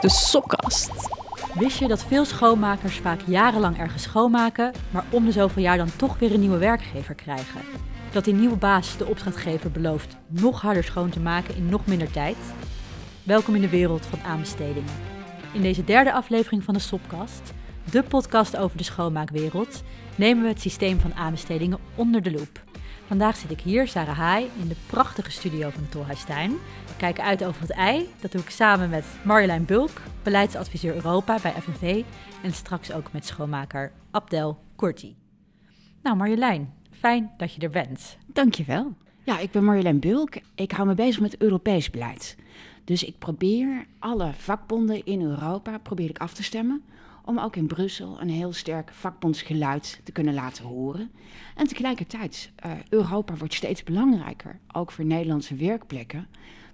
de Sokkast. Wist je dat veel schoonmakers vaak jarenlang ergens schoonmaken, maar om de zoveel jaar dan toch weer een nieuwe werkgever krijgen? Dat die nieuwe baas de opdrachtgever belooft nog harder schoon te maken in nog minder tijd? Welkom in de wereld van aanbestedingen. In deze derde aflevering van de Sopkast, de podcast over de schoonmaakwereld, nemen we het systeem van aanbestedingen onder de loep. Vandaag zit ik hier, Sarah Haai, in de prachtige studio van Tolhuistuin. Kijken uit over het ei. Dat doe ik samen met Marjolein Bulk, beleidsadviseur Europa bij FNV. En straks ook met schoonmaker Abdel Korti. Nou Marjolein, fijn dat je er bent. Dankjewel. Ja, ik ben Marjolein Bulk. Ik hou me bezig met Europees beleid. Dus ik probeer alle vakbonden in Europa probeer ik af te stemmen om ook in Brussel een heel sterk vakbondsgeluid te kunnen laten horen. En tegelijkertijd, uh, Europa wordt steeds belangrijker, ook voor Nederlandse werkplekken.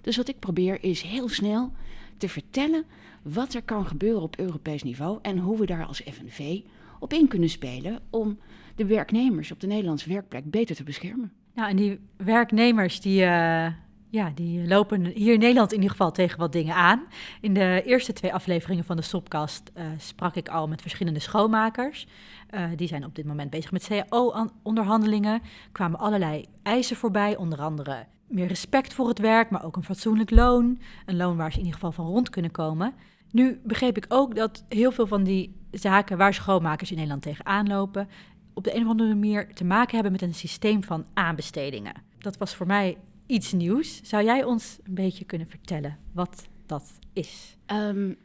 Dus wat ik probeer is heel snel te vertellen wat er kan gebeuren op Europees niveau en hoe we daar als FNV op in kunnen spelen om de werknemers op de Nederlandse werkplek beter te beschermen. Nou, en die werknemers die, uh, ja, die lopen hier in Nederland in ieder geval tegen wat dingen aan. In de eerste twee afleveringen van de Sopcast uh, sprak ik al met verschillende schoonmakers. Uh, die zijn op dit moment bezig met CAO-onderhandelingen. kwamen allerlei eisen voorbij, onder andere meer respect voor het werk, maar ook een fatsoenlijk loon. Een loon waar ze in ieder geval van rond kunnen komen. Nu begreep ik ook dat heel veel van die zaken waar schoonmakers in Nederland tegenaan lopen, op de een of andere manier te maken hebben met een systeem van aanbestedingen. Dat was voor mij iets nieuws. Zou jij ons een beetje kunnen vertellen wat dat is? Um,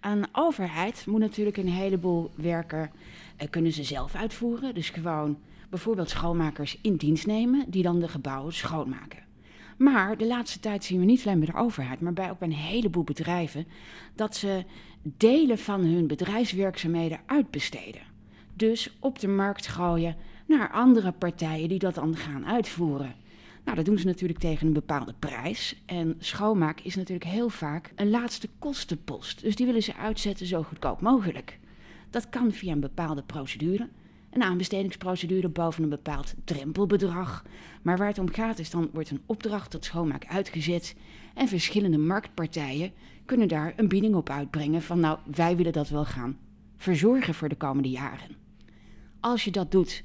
een overheid moet natuurlijk een heleboel werken uh, kunnen ze zelf uitvoeren. Dus gewoon bijvoorbeeld schoonmakers in dienst nemen die dan de gebouwen schoonmaken. Maar de laatste tijd zien we niet alleen bij de overheid, maar bij ook bij een heleboel bedrijven dat ze delen van hun bedrijfswerkzaamheden uitbesteden. Dus op de markt gooien naar andere partijen die dat dan gaan uitvoeren. Nou, dat doen ze natuurlijk tegen een bepaalde prijs. En schoonmaak is natuurlijk heel vaak een laatste kostenpost. Dus die willen ze uitzetten zo goedkoop mogelijk. Dat kan via een bepaalde procedure. Een aanbestedingsprocedure boven een bepaald drempelbedrag. Maar waar het om gaat is dan wordt een opdracht tot schoonmaak uitgezet. En verschillende marktpartijen kunnen daar een bieding op uitbrengen van nou, wij willen dat wel gaan verzorgen voor de komende jaren. Als je dat doet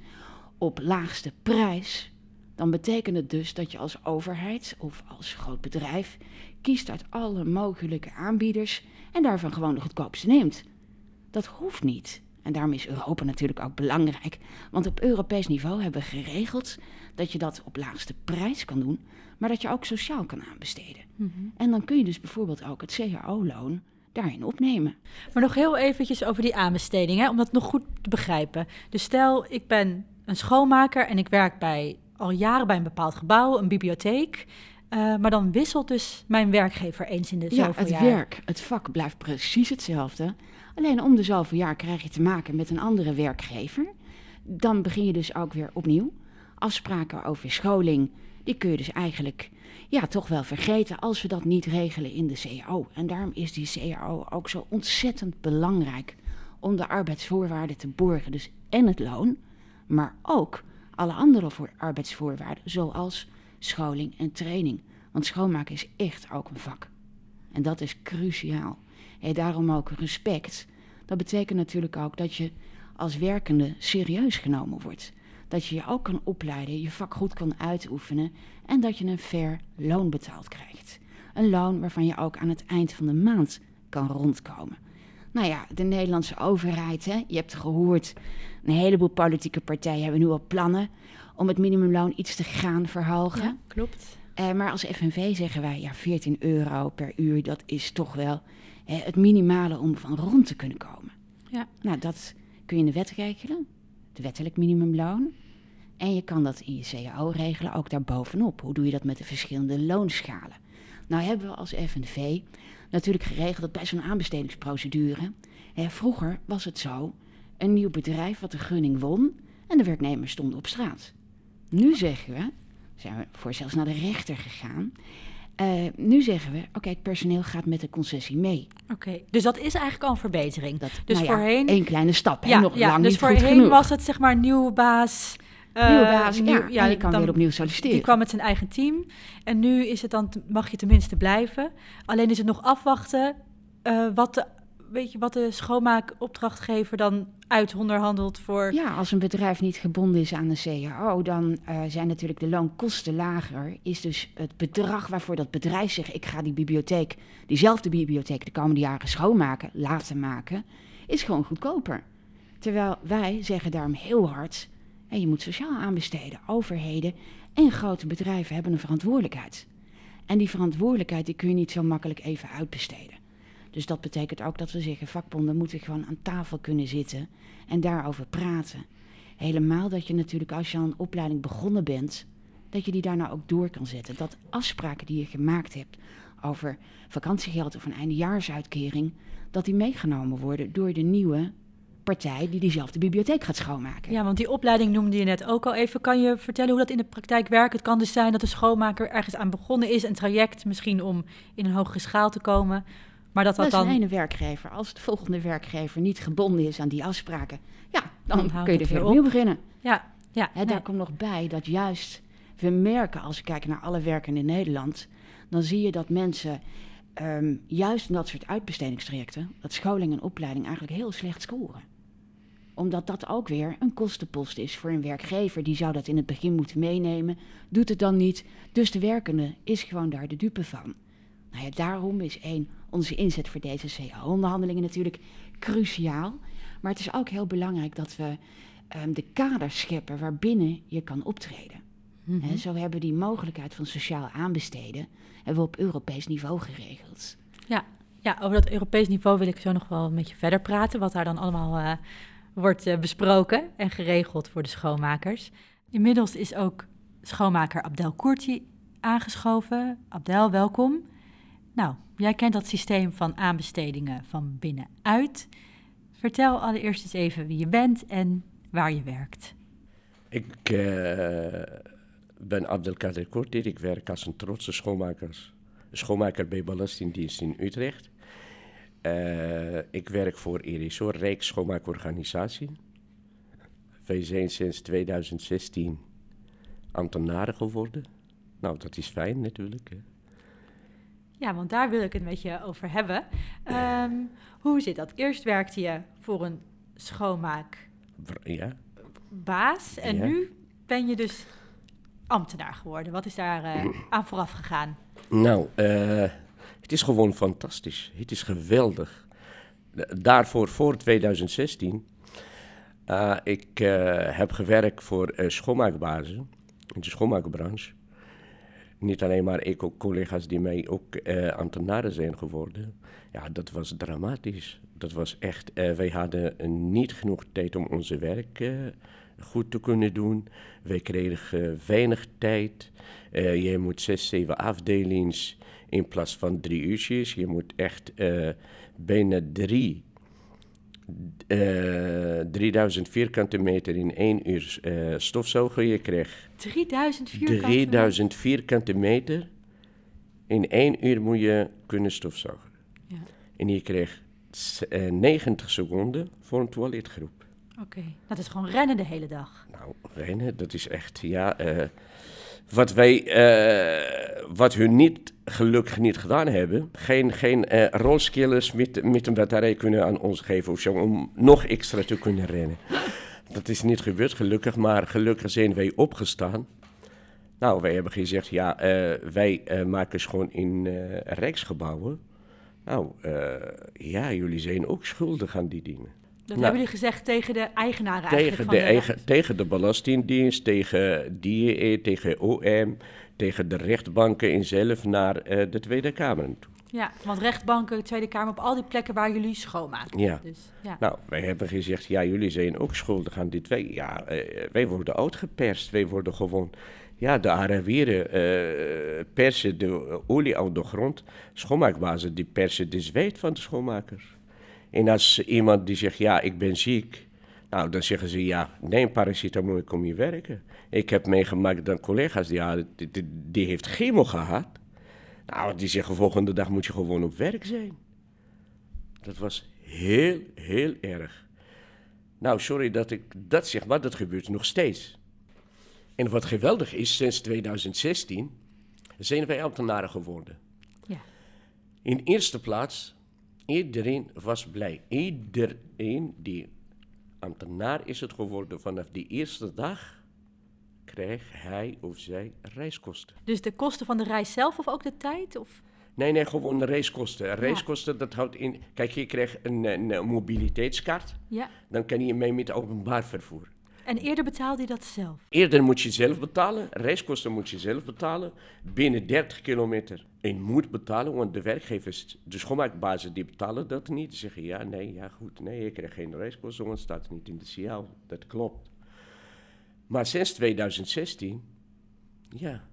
op laagste prijs, dan betekent het dus dat je als overheid of als groot bedrijf kiest uit alle mogelijke aanbieders en daarvan gewoon de goedkoopste neemt. Dat hoeft niet. En daarom is Europa natuurlijk ook belangrijk. Want op Europees niveau hebben we geregeld dat je dat op laagste prijs kan doen, maar dat je ook sociaal kan aanbesteden. Mm -hmm. En dan kun je dus bijvoorbeeld ook het CAO-loon daarin opnemen. Maar nog heel eventjes over die aanbesteding, hè, om dat nog goed te begrijpen. Dus stel, ik ben een schoonmaker en ik werk bij al jaren bij een bepaald gebouw, een bibliotheek. Uh, maar dan wisselt dus mijn werkgever eens in de zoveel jaar. Ja, het werk, het vak blijft precies hetzelfde. Alleen om de zoveel jaar krijg je te maken met een andere werkgever. Dan begin je dus ook weer opnieuw. Afspraken over scholing, die kun je dus eigenlijk ja, toch wel vergeten als we dat niet regelen in de CAO. En daarom is die CAO ook zo ontzettend belangrijk om de arbeidsvoorwaarden te borgen. Dus en het loon, maar ook alle andere voor arbeidsvoorwaarden, zoals scholing en training. Want schoonmaken is echt ook een vak. En dat is cruciaal. En daarom ook respect. Dat betekent natuurlijk ook dat je als werkende serieus genomen wordt. Dat je je ook kan opleiden, je vak goed kan uitoefenen en dat je een fair loon betaald krijgt. Een loon waarvan je ook aan het eind van de maand kan rondkomen. Nou ja, de Nederlandse overheid, hè, je hebt gehoord, een heleboel politieke partijen hebben nu al plannen om het minimumloon iets te gaan verhogen. Ja, klopt. Uh, maar als FNV zeggen wij, ja, 14 euro per uur, dat is toch wel hè, het minimale om van rond te kunnen komen. Ja. Nou, dat kun je in de wet regelen, het wettelijk minimumloon. En je kan dat in je CAO regelen, ook daarbovenop. Hoe doe je dat met de verschillende loonschalen? Nou hebben we als FNV natuurlijk geregeld dat bij zo'n aanbestedingsprocedure... Hè, vroeger was het zo, een nieuw bedrijf wat de gunning won... en de werknemers stonden op straat. Nu zeggen we, zijn we voor zelfs naar de rechter gegaan... Uh, nu zeggen we, oké, okay, het personeel gaat met de concessie mee. Oké, okay, dus dat is eigenlijk al een verbetering. Dat, dus nou ja, voorheen... één kleine stap, ja, nog ja, lang dus niet voorheen goed genoeg. was het zeg maar nieuwe baas... Nieuwe baas, nieuw, ja, ja, je kan dan- weer opnieuw solliciteren. Die kwam met zijn eigen team. En nu is het dan, mag je tenminste blijven. Alleen is het nog afwachten eh, wat, de, weet je, wat de schoonmaakopdrachtgever dan uitonderhandelt voor... Ja, als een bedrijf niet gebonden is aan de CAO, dan uh, zijn natuurlijk de loonkosten lager. Is dus het bedrag waarvoor dat bedrijf zegt: ik ga die bibliotheek, diezelfde bibliotheek, de komende jaren schoonmaken, laten maken, is gewoon goedkoper. Terwijl wij zeggen daarom heel hard: hey, je moet sociaal aanbesteden. Overheden en grote bedrijven hebben een verantwoordelijkheid. En die verantwoordelijkheid die kun je niet zo makkelijk even uitbesteden. Dus dat betekent ook dat we zeggen, vakbonden moeten gewoon aan tafel kunnen zitten en daarover praten. Helemaal dat je natuurlijk als je aan een opleiding begonnen bent, dat je die daarna ook door kan zetten. Dat afspraken die je gemaakt hebt over vakantiegeld of een eindejaarsuitkering, dat die meegenomen worden door de nieuwe partij die diezelfde bibliotheek gaat schoonmaken. Ja, want die opleiding noemde je net ook al even. Kan je vertellen hoe dat in de praktijk werkt? Het kan dus zijn dat de schoonmaker ergens aan begonnen is, een traject misschien om in een hogere schaal te komen. Maar dat dat, dan... een ene werkgever. Als de volgende werkgever niet gebonden is aan die afspraken, ja, dan, kun je er weer opnieuw beginnen. Ja, ja. Hè, daar komt nog bij dat juist we merken als we kijken naar alle werken in Nederland, dan zie je dat mensen um, juist in dat soort uitbestedingstrajecten, dat scholing en opleiding eigenlijk heel slecht scoren omdat dat ook weer een kostenpost is voor een werkgever. Die zou dat in het begin moeten meenemen, doet het dan niet. Dus de werkende is gewoon daar de dupe van. Nou ja, daarom is één, onze inzet voor deze CAO-onderhandelingen natuurlijk cruciaal. Maar het is ook heel belangrijk dat we um, de kaders scheppen waarbinnen je kan optreden. Mm -hmm. He, zo hebben we die mogelijkheid van sociaal aanbesteden hebben we op Europees niveau geregeld. Ja, ja, over dat Europees niveau wil ik zo nog wel met je verder praten. Wat daar dan allemaal uh, wordt uh, besproken en geregeld voor de schoonmakers. Inmiddels is ook schoonmaker Abdel Koerti aangeschoven. Abdel, welkom. Nou, jij kent dat systeem van aanbestedingen van binnenuit. Vertel allereerst eens even wie je bent en waar je werkt. Ik uh, ben Abdelkader Koerti. Ik werk als een trotse schoonmakers, schoonmaker bij Belastingdienst in Utrecht. Uh, ik werk voor Erisor, Rijksschoonmaakorganisatie. Wij zijn sinds 2016 ambtenaren geworden. Nou, dat is fijn natuurlijk. Hè. Ja, want daar wil ik het met je over hebben. Um, hoe zit dat? Eerst werkte je voor een schoonmaakbaas ja. en Ja. nu ben je dus ambtenaar geworden. Wat is daar uh, aan vooraf gegaan? Nou, uh, het is gewoon fantastisch. Het is geweldig. Daarvoor, voor 2016, uh, ik uh, heb gewerkt voor schoonmaakbazen in de schoonmaakbranche. Niet alleen maar ik, ook collega's die mij ook ambtenaren zijn geworden. Ja, dat was dramatisch. Dat was echt, wij hadden niet genoeg tijd om onze werk goed te kunnen doen. Wij kregen weinig tijd. je moet zes, zeven afdelings in plaats van drie uurtjes. Je moet echt uh, bijna drie, uh, 3000 vierkante meter in één uur uh, stofzuigen. Je kreeg 3000 vierkante 3000 vierkante meter. In één uur moet je kunnen stofzuigen. Ja. En je kreeg 90 seconden voor een toiletgroep. Oké, okay. dat is gewoon rennen de hele dag. Nou, rennen, dat is echt, ja... Wat wij, uh, wat hun niet, gelukkig niet gedaan hebben, geen, geen uh, rolskillers met, met een batterij kunnen aan ons geven of zo, om nog extra te kunnen rennen. Dat is niet gebeurd, gelukkig, maar gelukkig zijn wij opgestaan. Nou, wij hebben gezegd, ja, uh, wij maken gewoon in rijksgebouwen. Nou, ja, jullie zijn ook schuldig aan die dingen. Dat nou, hebben jullie gezegd tegen de eigenaren tegen de, de eigen, Tegen de Belastingdienst, tegen DIE, tegen OM, tegen de rechtbanken in zelf naar uh, de Tweede Kamer toe. Ja, want rechtbanken, Tweede Kamer, op al die plekken waar jullie schoonmaken. Ja. Dus, ja. Nou, wij hebben gezegd, ja, jullie zijn ook schuldig aan dit. Wij, ja, uh, wij worden uitgeperst. Wij worden gewoon... Ja, de Arabieren uh, persen de olie uit de grond. Schoonmaakbazen, die persen de zweet van de schoonmakers. En als iemand die zegt, ja, ik ben ziek, nou, dan zeggen ze, ja, neem paracetamol, ik kom hier werken. Ik heb meegemaakt dat collega's, die, ja, die, die, die heeft chemo gehad. Nou, die zeggen, volgende dag moet je gewoon op werk zijn. Dat was heel, heel erg. Nou, sorry dat ik dat zeg, maar dat gebeurt nog steeds. En wat geweldig is, sinds 2016 zijn wij ambtenaren geworden. Ja. In eerste plaats Iedereen was blij. Iedereen die ambtenaar is het geworden vanaf die eerste dag, kreeg hij of zij reiskosten. Dus de kosten van de reis zelf of ook de tijd? Of? Nee, nee, gewoon de reiskosten. Reiskosten, dat houdt in... Kijk, je krijgt een, een mobiliteitskaart. Ja. Dan kan je mee met openbaar vervoer. En eerder betaalde je dat zelf? Eerder moet je zelf betalen. Reiskosten moet je zelf betalen. Binnen 30 kilometer. En moet betalen, want de werkgevers, de schoonmaakbazen, die betalen dat niet. Die zeggen, ja, nee, ja, goed, nee, je krijgt geen reiskosten, want het staat niet in de CIAO. Dat klopt. Maar sinds 2016, ja,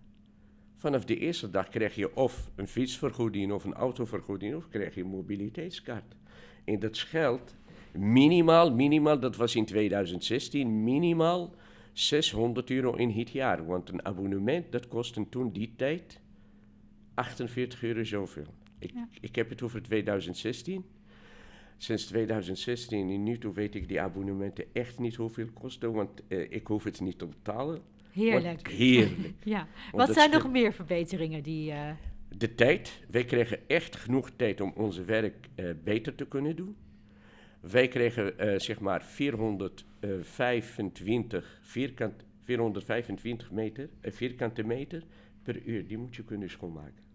vanaf de eerste dag krijg je of een fietsvergoeding of een autovergoeding of krijg je een mobiliteitskaart. En dat geldt minimaal, minimaal, dat was in 2016, minimaal 600 euro in het jaar. Want een abonnement, dat kostte toen die tijd 48 euro zoveel. Ik, Ja. ik heb het over 2016. Sinds 2016 en nu toe weet ik die abonnementen echt niet hoeveel kosten, want eh, ik hoef het niet te betalen. Heerlijk. Heerlijk. Ja. Want Wat zijn nog meer verbeteringen die... eh, De tijd. Wij kregen echt genoeg tijd om onze werk eh, beter te kunnen doen. Wij kregen eh, zeg maar 425 vierkant, 425 meter, eh, vierkante meter per uur. Die moet je kunnen schoonmaken.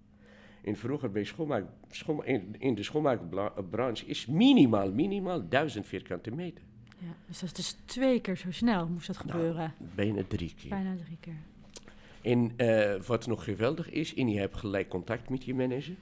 En vroeger bij schoonmaak, schoon, in, in de schoonmaakbranche is minimaal, minimaal 1000 vierkante meter. ja. Dus dat is dus twee keer zo snel moest dat Nou, gebeuren. Bijna drie keer. Bijna drie keer. En eh, wat nog geweldig is, en je hebt gelijk contact met je manager.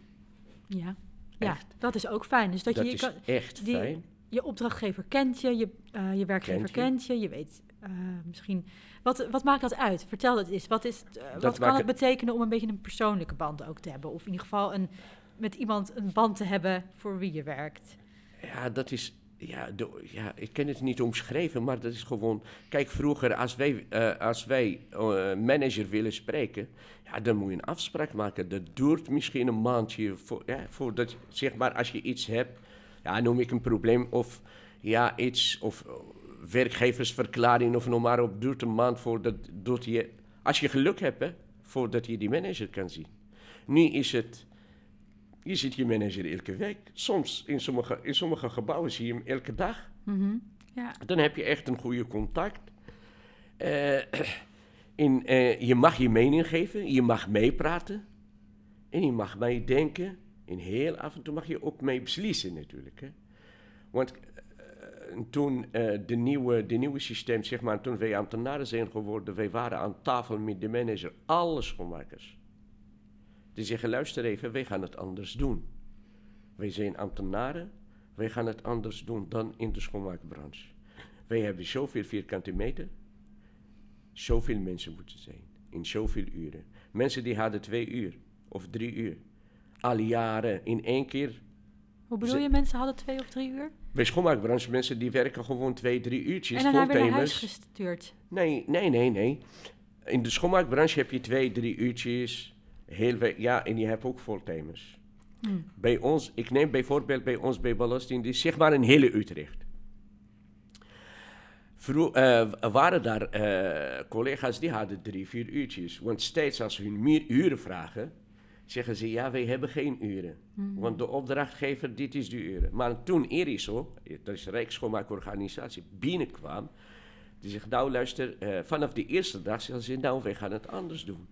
Ja. Ja, Echt. dat is ook fijn. Dus dat, Dat, je, je is kan, echt die- fijn. Je opdrachtgever kent je, je, eh, je werkgever Kent je. kent je, je weet eh, misschien... Wat, wat maakt dat uit? Vertel dat eens. Wat, is, het, eh, wat kan het het- betekenen om een beetje een persoonlijke band ook te hebben? Of in ieder geval een, met iemand een band te hebben voor wie je werkt? Ja, dat is. Ja, de, ja, ik kan het niet omschrijven, maar dat is gewoon. Kijk, vroeger, als wij, als wij manager willen spreken, ja, dan moet je een afspraak maken. Dat duurt misschien een maandje. Voor, ja, voordat, zeg maar, als je iets hebt, ja, noem ik een probleem of ja, iets, of werkgeversverklaring of noem maar op, duurt een maand voordat dat je, als je geluk hebt, hè, voordat je die manager kan zien. Nu is het. Je ziet je manager elke week. Soms in sommige, in sommige gebouwen zie je hem elke dag. Mhm. Ja, Dan heb je echt een goede contact. Eh, en, eh, je mag je mening geven, je mag meepraten. En je mag meedenken. En heel af en toe mag je ook mee beslissen natuurlijk. Hè. Want eh, toen eh, de, nieuwe, de nieuwe systeem, zeg maar, toen wij ambtenaren zijn geworden, wij waren aan tafel met de manager, alle schoonmakers. Die zeggen, luister even, wij gaan het anders doen. Wij zijn ambtenaren, wij gaan het anders doen dan in de schoonmaakbranche. Wij hebben zoveel vierkante meter, zoveel mensen moeten zijn, in zoveel uren. Mensen die hadden twee uur of drie uur, al jaren in één keer. Hoe bedoel je, mensen hadden twee of drie uur? Bij schoonmaakbranche, mensen die werken gewoon twee, drie uurtjes, en daarna weer naar huis gestuurd. Nee, nee, nee, nee. In de schoonmaakbranche heb je twee, drie uurtjes. Heel we- ja, en je hebt ook fulltimers. Hmm. Bij ons, ik neem bijvoorbeeld bij ons bij Belastingdienst, zeg maar een hele Utrecht. Vroeg, eh, waren daar eh, collega's die hadden drie, vier uurtjes. Want steeds als hun meer uren vragen, zeggen ze ja, wij hebben geen uren. Want de opdrachtgever, dit is de uren. Maar toen Eriso, dat is Rijksschoonmaakorganisatie, binnenkwam, die zegt, nou luister, eh, vanaf de eerste dag zeggen ze, nou wij gaan het anders doen.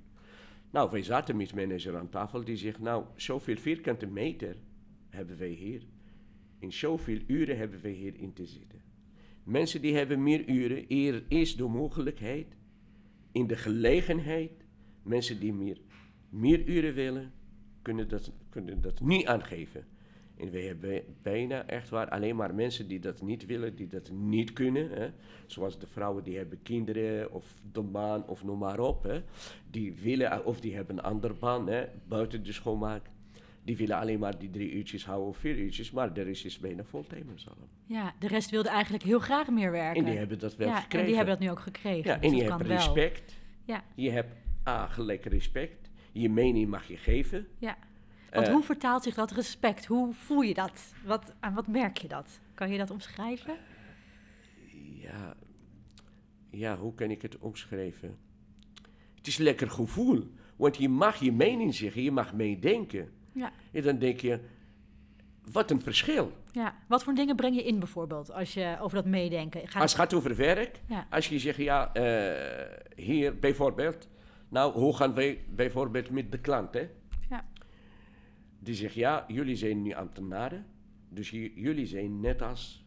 Nou, wij zaten met manager aan tafel, die zegt, nou, zoveel vierkante meter hebben wij hier. In zoveel uren hebben wij hier in te zitten. Mensen die hebben meer uren, er is de mogelijkheid, in de gelegenheid, mensen die meer, meer uren willen, kunnen dat, kunnen dat niet aangeven. En we hebben bijna echt waar alleen maar mensen die dat niet willen, die dat niet kunnen. Hè. Zoals de vrouwen die hebben kinderen of de baan of noem maar op. Hè. Die willen of die hebben een andere baan hè, buiten de schoonmaak. Die willen alleen maar die drie uurtjes houden of vier uurtjes, maar er is is bijna fulltimers allemaal. Ja, de rest wilde eigenlijk heel graag meer werken. En die hebben dat wel ja, gekregen. en die hebben dat nu ook gekregen. Ja, dus en je dat hebt wel. respect. Ja, Je hebt A, gelijk respect. Je mening mag je geven. ja. Want Eh, hoe vertaalt zich dat respect? Hoe voel je dat? Wat, aan wat merk je dat? Kan je dat omschrijven? Ja, ja, hoe kan ik het omschrijven? Het is een lekker gevoel. Want je mag je mening zeggen, je mag meedenken. Ja, En dan denk je, wat een verschil. Ja. Wat voor dingen breng je in bijvoorbeeld als je over dat meedenken gaat? Als het gaat over werk, Ja. als je zegt, ja, eh, hier bijvoorbeeld, nou, hoe gaan wij bijvoorbeeld met de klant, hè? Ja. Die zegt, ja, jullie zijn nu ambtenaren, dus jullie zijn net als,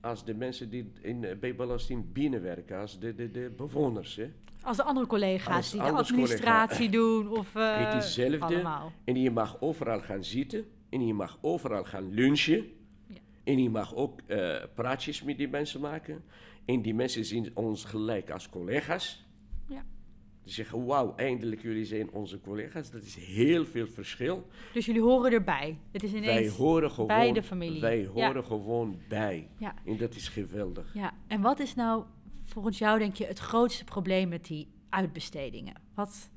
als de mensen die in, eh, bij belasting binnenwerken, als de, de, de bewoners, hè? Als de andere collega's Als die de administratie doen of eh, Het is hetzelfde. allemaal. En je mag overal gaan zitten. En je mag overal gaan lunchen. Ja. En je mag ook eh, praatjes met die mensen maken. En die mensen zien ons gelijk als collega's. Ja. Die zeggen, wauw, eindelijk jullie zijn onze collega's. Dat is heel veel verschil. Dus jullie horen erbij. Het is Wij ineens horen gewoon bij de familie. Wij Ja. horen gewoon bij. Ja. En dat is geweldig. Ja, en wat is nou volgens jou, denk je, het grootste probleem met die uitbestedingen? Wat?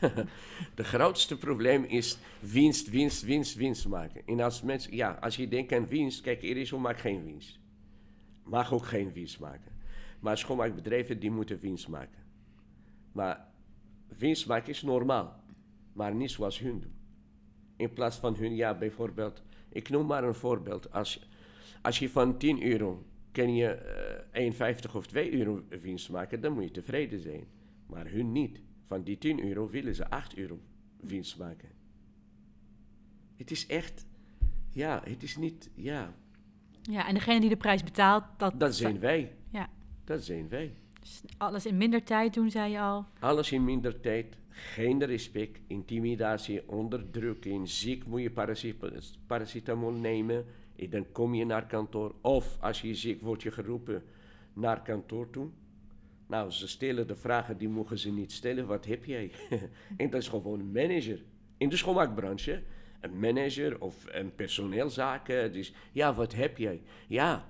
De grootste probleem is winst, winst, winst, winst maken. En als mensen, ja, als je denkt aan winst, kijk, Erizo maakt geen winst. Mag ook geen winst maken. Maar schoonmaakbedrijven, die moeten winst maken. Maar winst maken is normaal. Maar niet zoals hun doen. In plaats van hun, ja, bijvoorbeeld, ik noem maar een voorbeeld. Als, als je van 10 euro, kan je eh 1,50 of 2 euro winst maken, dan moet je tevreden zijn. Maar hun niet. Van die 10 euro willen ze 8 euro winst maken. Het is echt, ja, het is niet, ja, Ja, en degene die de prijs betaalt, dat, dat zijn wij. Ja, Dat zijn wij. Alles in minder tijd doen, zei je al. Alles in minder tijd, geen respect, intimidatie, onderdrukking, ziek moet je paracet- paracetamol nemen en dan kom je naar kantoor. Of als je ziek wordt je geroepen naar kantoor toe. Nou, ze stellen de vragen die mogen ze niet stellen. Wat heb jij? en dat is gewoon een manager. In de schoonmaakbranche, een manager of een personeelzaken. Dus ja, wat heb jij? Ja,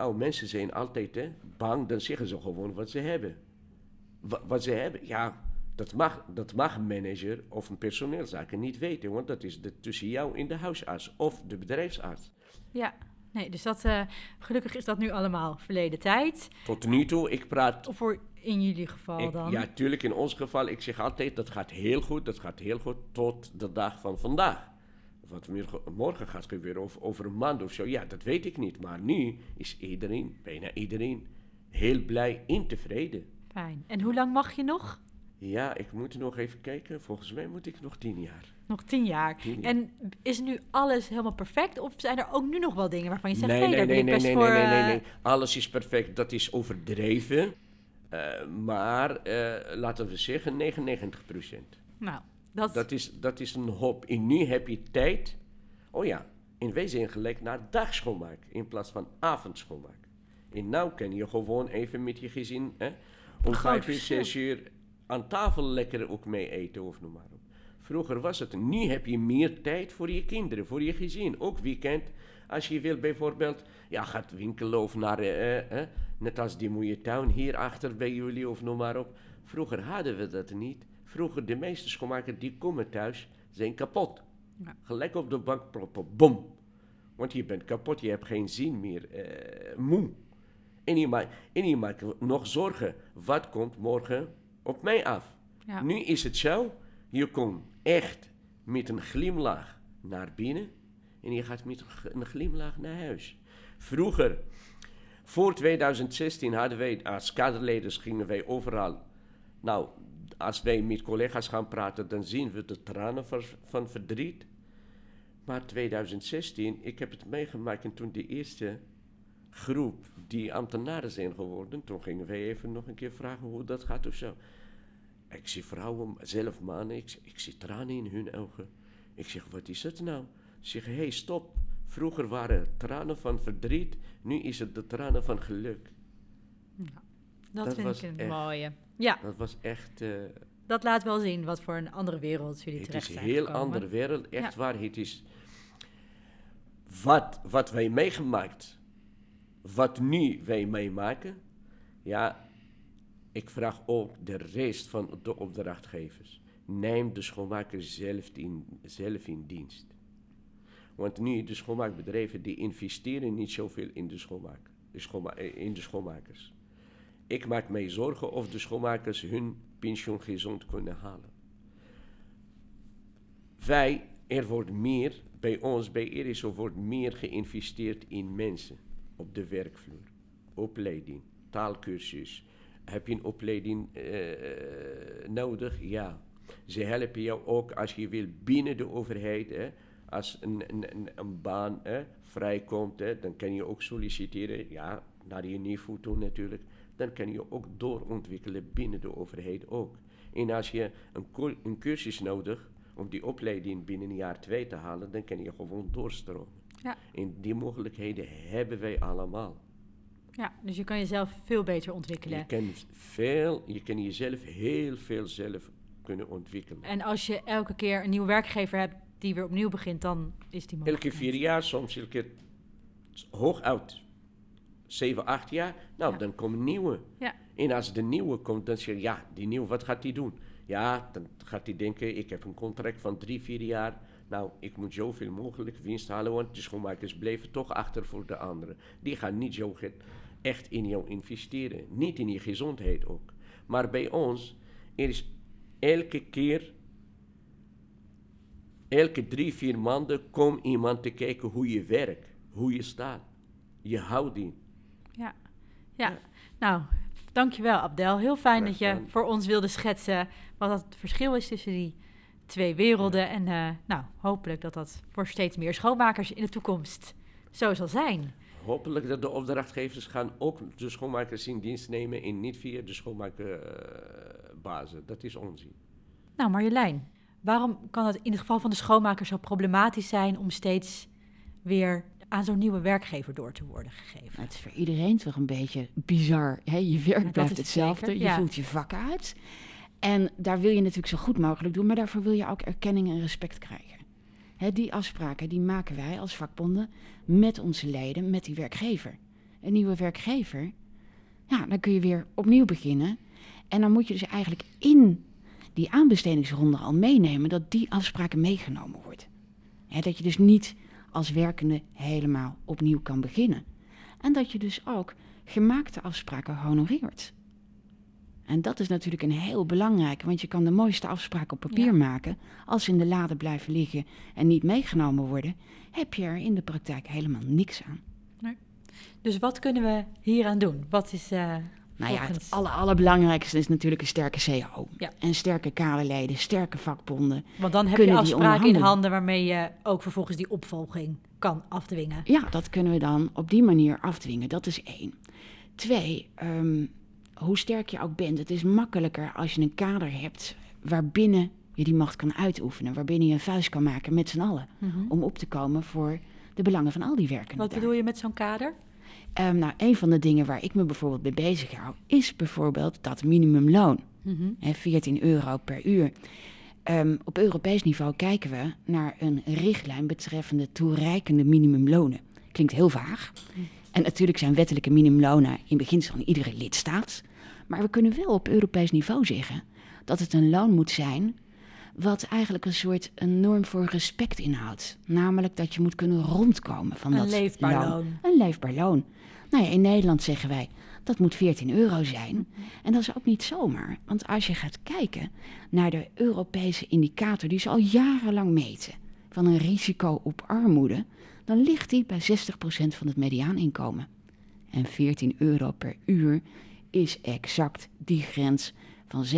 nou, mensen zijn altijd hè, bang, dan zeggen ze gewoon wat ze hebben. Wa- wat ze hebben, ja, dat mag, dat mag een manager of een personeelszaken niet weten, want dat is de, tussen jou en de huisarts of de bedrijfsarts. Ja, nee, dus dat, eh, gelukkig is dat nu allemaal verleden tijd. Tot nu toe, ik praat. Of voor in jullie geval Ik, dan. ja, tuurlijk, in ons geval, ik zeg altijd, dat gaat heel goed, dat gaat heel goed tot de dag van vandaag. Wat morgen gaat gebeuren, of over een maand of zo, ja, dat weet ik niet. Maar nu is iedereen, bijna iedereen, heel blij en tevreden. Fijn. En hoe lang mag je nog? Ja, ik moet nog even kijken. Volgens mij moet ik nog tien jaar. Nog tien jaar. Tien jaar. En is nu alles helemaal perfect? Of zijn er ook nu nog wel dingen waarvan je zegt... nee, nee, nee, nee, best nee, nee, voor... nee, nee, eh, nee. Alles is perfect. Dat is overdreven. Eh, maar eh, laten we zeggen 99 procent. Nou, dat, Dat is, dat is een hoop. En nu heb je tijd. Oh ja, en wij zijn gelijk naar dagschoonmaak in plaats van avondschoonmaak. En nou kan je gewoon even met je gezin hè, om vijf uur, zes uur aan tafel lekker ook mee eten of noem maar op. Vroeger was het, nu heb je meer tijd voor je kinderen, voor je gezin. Ook weekend, als je wil bijvoorbeeld, ja, gaat winkelen of naar, eh, eh, eh, net als die mooie tuin hier achter bij jullie of noem maar op. Vroeger hadden we dat niet. Vroeger, de meeste schoonmakers die komen thuis, zijn kapot. Ja. Gelijk op de bank ploppen, bom. Want je bent kapot, je hebt geen zin meer, eh, moe. En je, maakt, en je maakt nog zorgen, wat komt morgen op mij af? ja. Nu is het zo, je komt echt met een glimlach naar binnen en je gaat met een glimlach naar huis. Vroeger, voor 2016 hadden wij als kaderleden gingen wij overal. Nou, als wij met collega's gaan praten, dan zien we de tranen van, verdriet. Maar 2016, ik heb het meegemaakt en toen de eerste groep die ambtenaren zijn geworden, toen gingen wij even nog een keer vragen hoe dat gaat of zo. Ik zie vrouwen, zelf mannen, ik, ik zie tranen in hun ogen. Ik zeg, wat is het nou? Ze zeggen, hé, hey, stop. Vroeger waren tranen van verdriet, nu is het de tranen van geluk. Dat, dat vind was ik een echt- mooie. Ja, Dat was echt, eh, dat laat wel zien wat voor een andere wereld jullie het terecht is een zijn heel gekomen. andere wereld. Echt Ja. waar, het is wat, wat wij meegemaakt, wat nu wij meemaken. Ja, ik vraag ook de rest van de opdrachtgevers. Neem de schoonmaker zelf in, zelf in dienst. Want nu, de schoonmaakbedrijven, die investeren niet zoveel in de, schoonmaak, eh, in de schoonmakers. Ik maak mij zorgen of de schoonmakers hun pensioen gezond kunnen halen. Wij er wordt meer, bij ons, bij Eriso, wordt meer geïnvesteerd in mensen op de werkvloer. Opleiding, taalkursus. Heb je een opleiding eh, nodig? Ja. Ze helpen jou ook als je wil binnen de overheid. Hè, als een, een, een baan hè, vrijkomt, hè, dan kan je ook solliciteren. Ja, naar je niveau toe natuurlijk dan kan je ook doorontwikkelen binnen de overheid ook. En als je een, een cursus nodig om die opleiding binnen een jaar twee te halen, dan kan je gewoon doorstromen. Ja. En die mogelijkheden hebben wij allemaal. Ja, dus je kan jezelf veel beter ontwikkelen. Je kan, veel, je kan jezelf heel veel zelf kunnen ontwikkelen. En als je elke keer een nieuwe werkgever hebt die weer opnieuw begint, dan is die mogelijk. Elke vier jaar, soms elke oud. 7, 8 jaar. Nou, dan komen nieuwe. Ja. En als de nieuwe komt, dan zeg je, ja, die nieuwe, wat gaat die doen? Ja, dan gaat hij denken, ik heb een contract van 3, 4 jaar. Nou, ik moet zoveel mogelijk winst halen, want de schoonmakers blijven toch achter voor de anderen. Die gaan niet zo echt in jou investeren. Niet in je gezondheid ook. Maar bij ons, er is elke keer, elke drie, vier maanden, komt iemand te kijken hoe je werkt, hoe je staat, je houding. Ja, nou, dankjewel Abdel. Heel fijn dat je voor ons wilde schetsen wat het verschil is tussen die twee werelden. En uh, nou, hopelijk dat dat voor steeds meer schoonmakers in de toekomst zo zal zijn. Hopelijk dat de opdrachtgevers gaan ook de schoonmakers in dienst nemen en niet via de schoonmakerbazen. dat is onzin. Nou Marjolein, waarom kan het in het geval van de schoonmakers zo problematisch zijn om steeds weer aan zo'n nieuwe werkgever door te worden gegeven? het is voor iedereen toch een beetje bizar. Hè? Je werk blijft hetzelfde, je voelt je vak uit. En daar wil je natuurlijk zo goed mogelijk doen, maar daarvoor wil je ook erkenning en respect krijgen. die afspraken die maken wij als vakbonden met onze leden, met die werkgever. Een nieuwe werkgever, ja, dan kun je weer opnieuw beginnen. En dan moet je dus eigenlijk in die aanbestedingsronde al meenemen dat die afspraken meegenomen worden. dat je dus niet als werkende helemaal opnieuw kan beginnen. En dat je dus ook gemaakte afspraken honoreert. En dat is natuurlijk een heel belangrijk, want je kan de mooiste afspraken op papier maken. Als ze in de lade blijven liggen en niet meegenomen worden, heb je er in de praktijk helemaal niks aan. Nee. Dus wat kunnen we hieraan doen? Wat is. Uh, nou ja, het aller, allerbelangrijkste is natuurlijk een sterke CAO. Ja. En sterke kaderleden, sterke vakbonden. Want dan heb je afspraken in handen waarmee je ook vervolgens die opvolging kan afdwingen. Ja, dat kunnen we dan op die manier afdwingen. Dat is één. Twee, um, hoe sterk je ook bent, het is makkelijker als je een kader hebt waarbinnen je die macht kan uitoefenen. Waarbinnen je een vuist kan maken met z'n allen. Mhm. Om op te komen voor de belangen van al die werkenden. Wat bedoel je met zo'n kader? Um, nou, een van de dingen waar ik me bijvoorbeeld mee bezig hou, is bijvoorbeeld dat minimumloon. Mm 14 euro per uur. Um, op Europees niveau kijken we naar een richtlijn betreffende toereikende minimumlonen. Klinkt heel vaag. Mhm. En natuurlijk zijn wettelijke minimumlonen in beginsel van iedere lidstaat. Maar we kunnen wel op Europees niveau zeggen dat het een loon moet zijn wat eigenlijk een soort een norm voor respect inhoudt. Namelijk dat je moet kunnen rondkomen van een dat leefbaar loon. Een leefbaar loon. Nou ja, in Nederland zeggen wij dat moet 14 euro zijn. En dat is ook niet zomaar. Want als je gaat kijken naar de Europese indicator die ze al jarenlang meten van een risico op armoede, dan ligt die bij 60% van het mediaaninkomen. En 14 euro per uur is exact die grens van 60%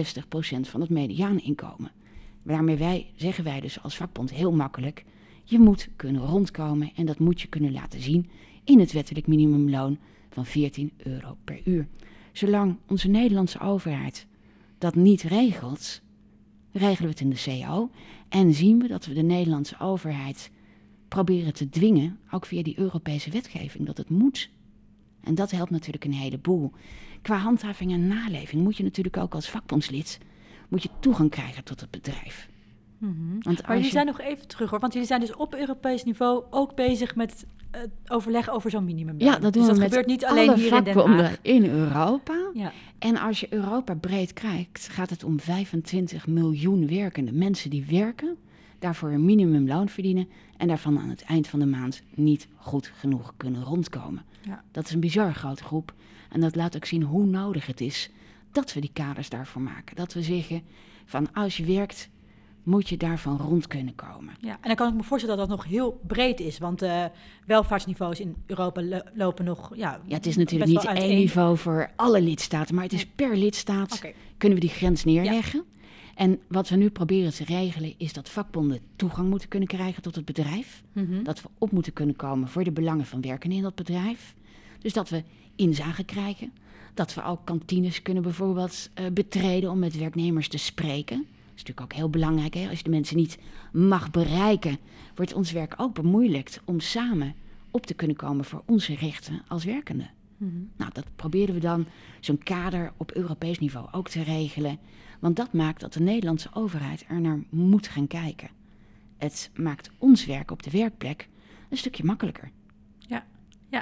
van het mediaaninkomen. Daarmee wij, zeggen wij dus als vakbond heel makkelijk: je moet kunnen rondkomen en dat moet je kunnen laten zien in het wettelijk minimumloon van 14 euro per uur. Zolang onze Nederlandse overheid dat niet regelt, regelen we het in de CO en zien we dat we de Nederlandse overheid proberen te dwingen, ook via die Europese wetgeving, dat het moet. En dat helpt natuurlijk een heleboel. Qua handhaving en naleving moet je natuurlijk ook als vakbondslid moet je toegang krijgen tot het bedrijf. Mm want maar jullie zijn nog even terug hoor, want jullie zijn dus op Europees niveau ook bezig met het overleg over zo'n minimum. Ja, dat doen dus dat gebeurt niet alleen hier in Den Haag. in Europa. Ja. En als je Europa breed kijkt, gaat het om 25 miljoen werkende mensen die werken, daarvoor een minimumloon verdienen en daarvan aan het eind van de maand niet goed genoeg kunnen rondkomen. Ja. Dat is een bizar grote groep. En dat laat ook zien hoe nodig het is dat we die kaders daarvoor maken. Dat we zeggen van als je werkt moet je daarvan rond kunnen komen. Ja, en dan kan ik me voorstellen dat dat nog heel breed is, want de welvaartsniveaus in Europa lo- lopen nog. Ja, Ja, het is natuurlijk niet één niveau voor alle lidstaten, maar het is per lidstaat kunnen we die grens neerleggen. En wat we nu proberen te regelen is dat vakbonden toegang moeten kunnen krijgen tot het bedrijf. Mhm. Dat we op moeten kunnen komen voor de belangen van werkenden in dat bedrijf. Dus dat we inzage krijgen. Dat we ook kantines kunnen bijvoorbeeld eh, betreden om met werknemers te spreken. Dat is natuurlijk ook heel belangrijk. Hè? Als je de mensen niet mag bereiken, wordt ons werk ook bemoeilijkt om samen op te kunnen komen voor onze rechten als werkenden. Mhm. Nou, dat proberen we dan zo'n kader op Europees niveau ook te regelen. Want dat maakt dat de Nederlandse overheid er naar moet gaan kijken. Het maakt ons werk op de werkplek een stukje makkelijker. Ja,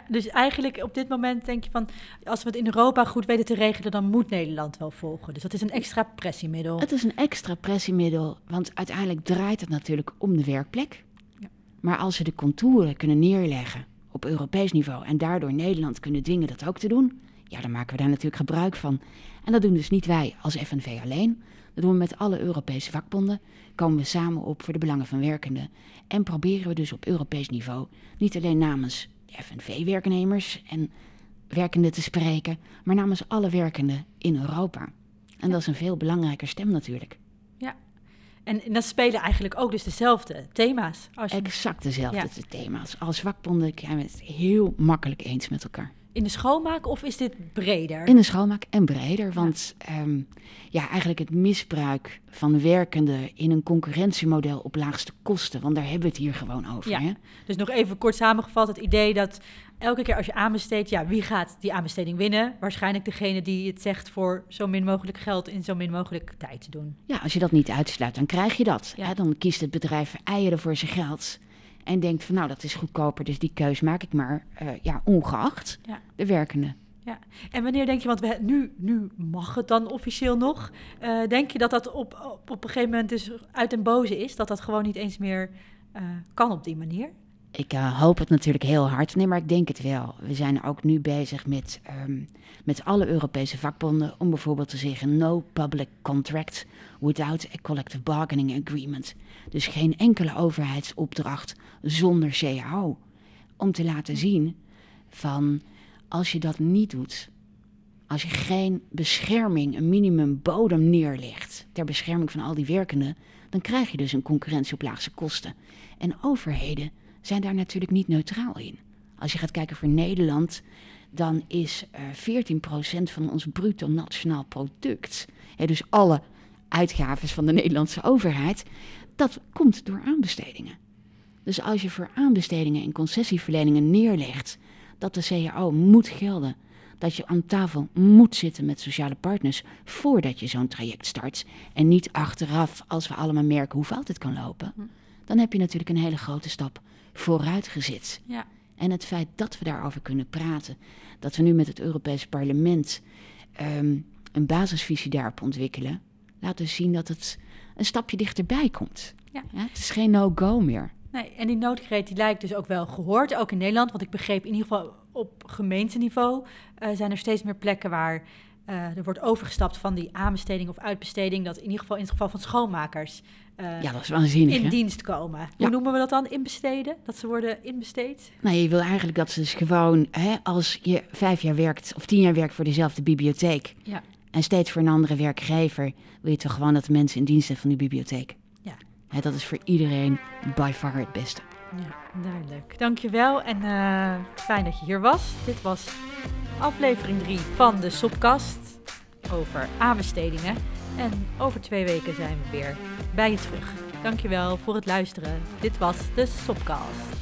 dus eigenlijk op dit moment denk je van, als we het in Europa goed weten te regelen, dan moet Nederland wel volgen. Dus dat is een extra pressiemiddel. Het is een extra pressiemiddel, want uiteindelijk draait het natuurlijk om de werkplek. Ja. Maar als we de contouren kunnen neerleggen op Europees niveau en daardoor Nederland kunnen dwingen dat ook te doen, ja, dan maken we daar natuurlijk gebruik van. En dat doen dus niet wij als FNV alleen. Dat doen we met alle Europese vakbonden. Komen we samen op voor de belangen van werkenden. En proberen we dus op Europees niveau niet alleen namens FNV-werknemers en werkenden te spreken, maar namens alle werkenden in Europa. En dat is een veel belangrijker stem natuurlijk. En, en dan spelen eigenlijk ook dus dezelfde thema's. Als je Exact dezelfde Ja. thema's. Als vakbonden zijn we het heel makkelijk eens met elkaar. In de schoonmaak of is dit breder? In de schoonmaak en breder. Want ja. ja, eigenlijk het misbruik van werkenden in een concurrentiemodel op laagste kosten. Want daar hebben we het hier gewoon over. Ja. Hè? Dus nog even kort samengevat, het idee dat elke keer als je aanbesteedt, ja, wie gaat die aanbesteding winnen? Waarschijnlijk degene die het zegt voor zo min mogelijk geld in zo min mogelijk tijd te doen. Ja, als je dat niet uitsluit, dan krijg je dat. Ja. Hè? Dan kiest het bedrijf eieren voor zijn geld. En denkt van nou, dat is goedkoper, dus die keus maak ik maar. eh, ja, ongeacht Ja. de werkende. En wanneer denk je, want we, nu, nu mag het dan officieel nog, eh, denk je dat dat op, op, op een gegeven moment dus uit den boze is? Dat dat gewoon niet eens meer eh, kan op die manier? Ik hoop het natuurlijk heel hard. Nee, maar ik denk het wel. We zijn ook nu bezig met, ehm, met alle Europese vakbonden om bijvoorbeeld te zeggen no public contract without a collective bargaining agreement. Dus geen enkele overheidsopdracht zonder CAO. Om te laten zien van als je dat niet doet, als je geen bescherming, een minimum bodem neerlegt ter bescherming van al die werkenden, dan krijg je dus een concurrentie op laagste kosten. En overheden zijn daar natuurlijk niet neutraal in. Als je gaat kijken voor Nederland, dan is eh 14% van ons bruto nationaal product, hè, dus alle uitgaven van de Nederlandse overheid, dat komt door aanbestedingen. Dus als je voor aanbestedingen en concessieverleningen neerlegt dat de CAO moet gelden, dat je aan tafel moet zitten met sociale partners voordat je zo'n traject start en niet achteraf als we allemaal merken hoe fout het kan lopen, Hm. dan heb je natuurlijk een hele grote stap vooruit gezet. Ja. En het feit dat we daarover kunnen praten, dat we nu met het Europese parlement ehm, een basisvisie daarop ontwikkelen, laat dus zien dat het een stapje dichterbij komt. Ja. het is geen no-go meer. Nee, en die noodkreet die lijkt dus ook wel gehoord, ook in Nederland. Want ik begreep in ieder geval op gemeenteniveau eh, zijn er steeds meer plekken waar eh, er wordt overgestapt van die aanbesteding of uitbesteding. Dat in ieder geval in het geval van schoonmakers eh, Ja, dat is waanzinnig. in hè? dienst komen. Hoe Ja. noemen we dat dan? Inbesteden? Dat ze worden inbesteed? Nou, je wil eigenlijk dat ze dus gewoon, hè, als je vijf jaar werkt of tien jaar werkt voor dezelfde bibliotheek Ja. en steeds voor een andere werkgever, wil je toch gewoon dat de mensen in dienst zijn van die bibliotheek. Dat is voor iedereen by far het beste. Ja, duidelijk. Dankjewel en eh, fijn dat je hier was. Dit was aflevering 3 van de Sopkast over aanbestedingen. En over twee weken zijn we weer bij je terug. Dankjewel voor het luisteren. Dit was de Sopkast.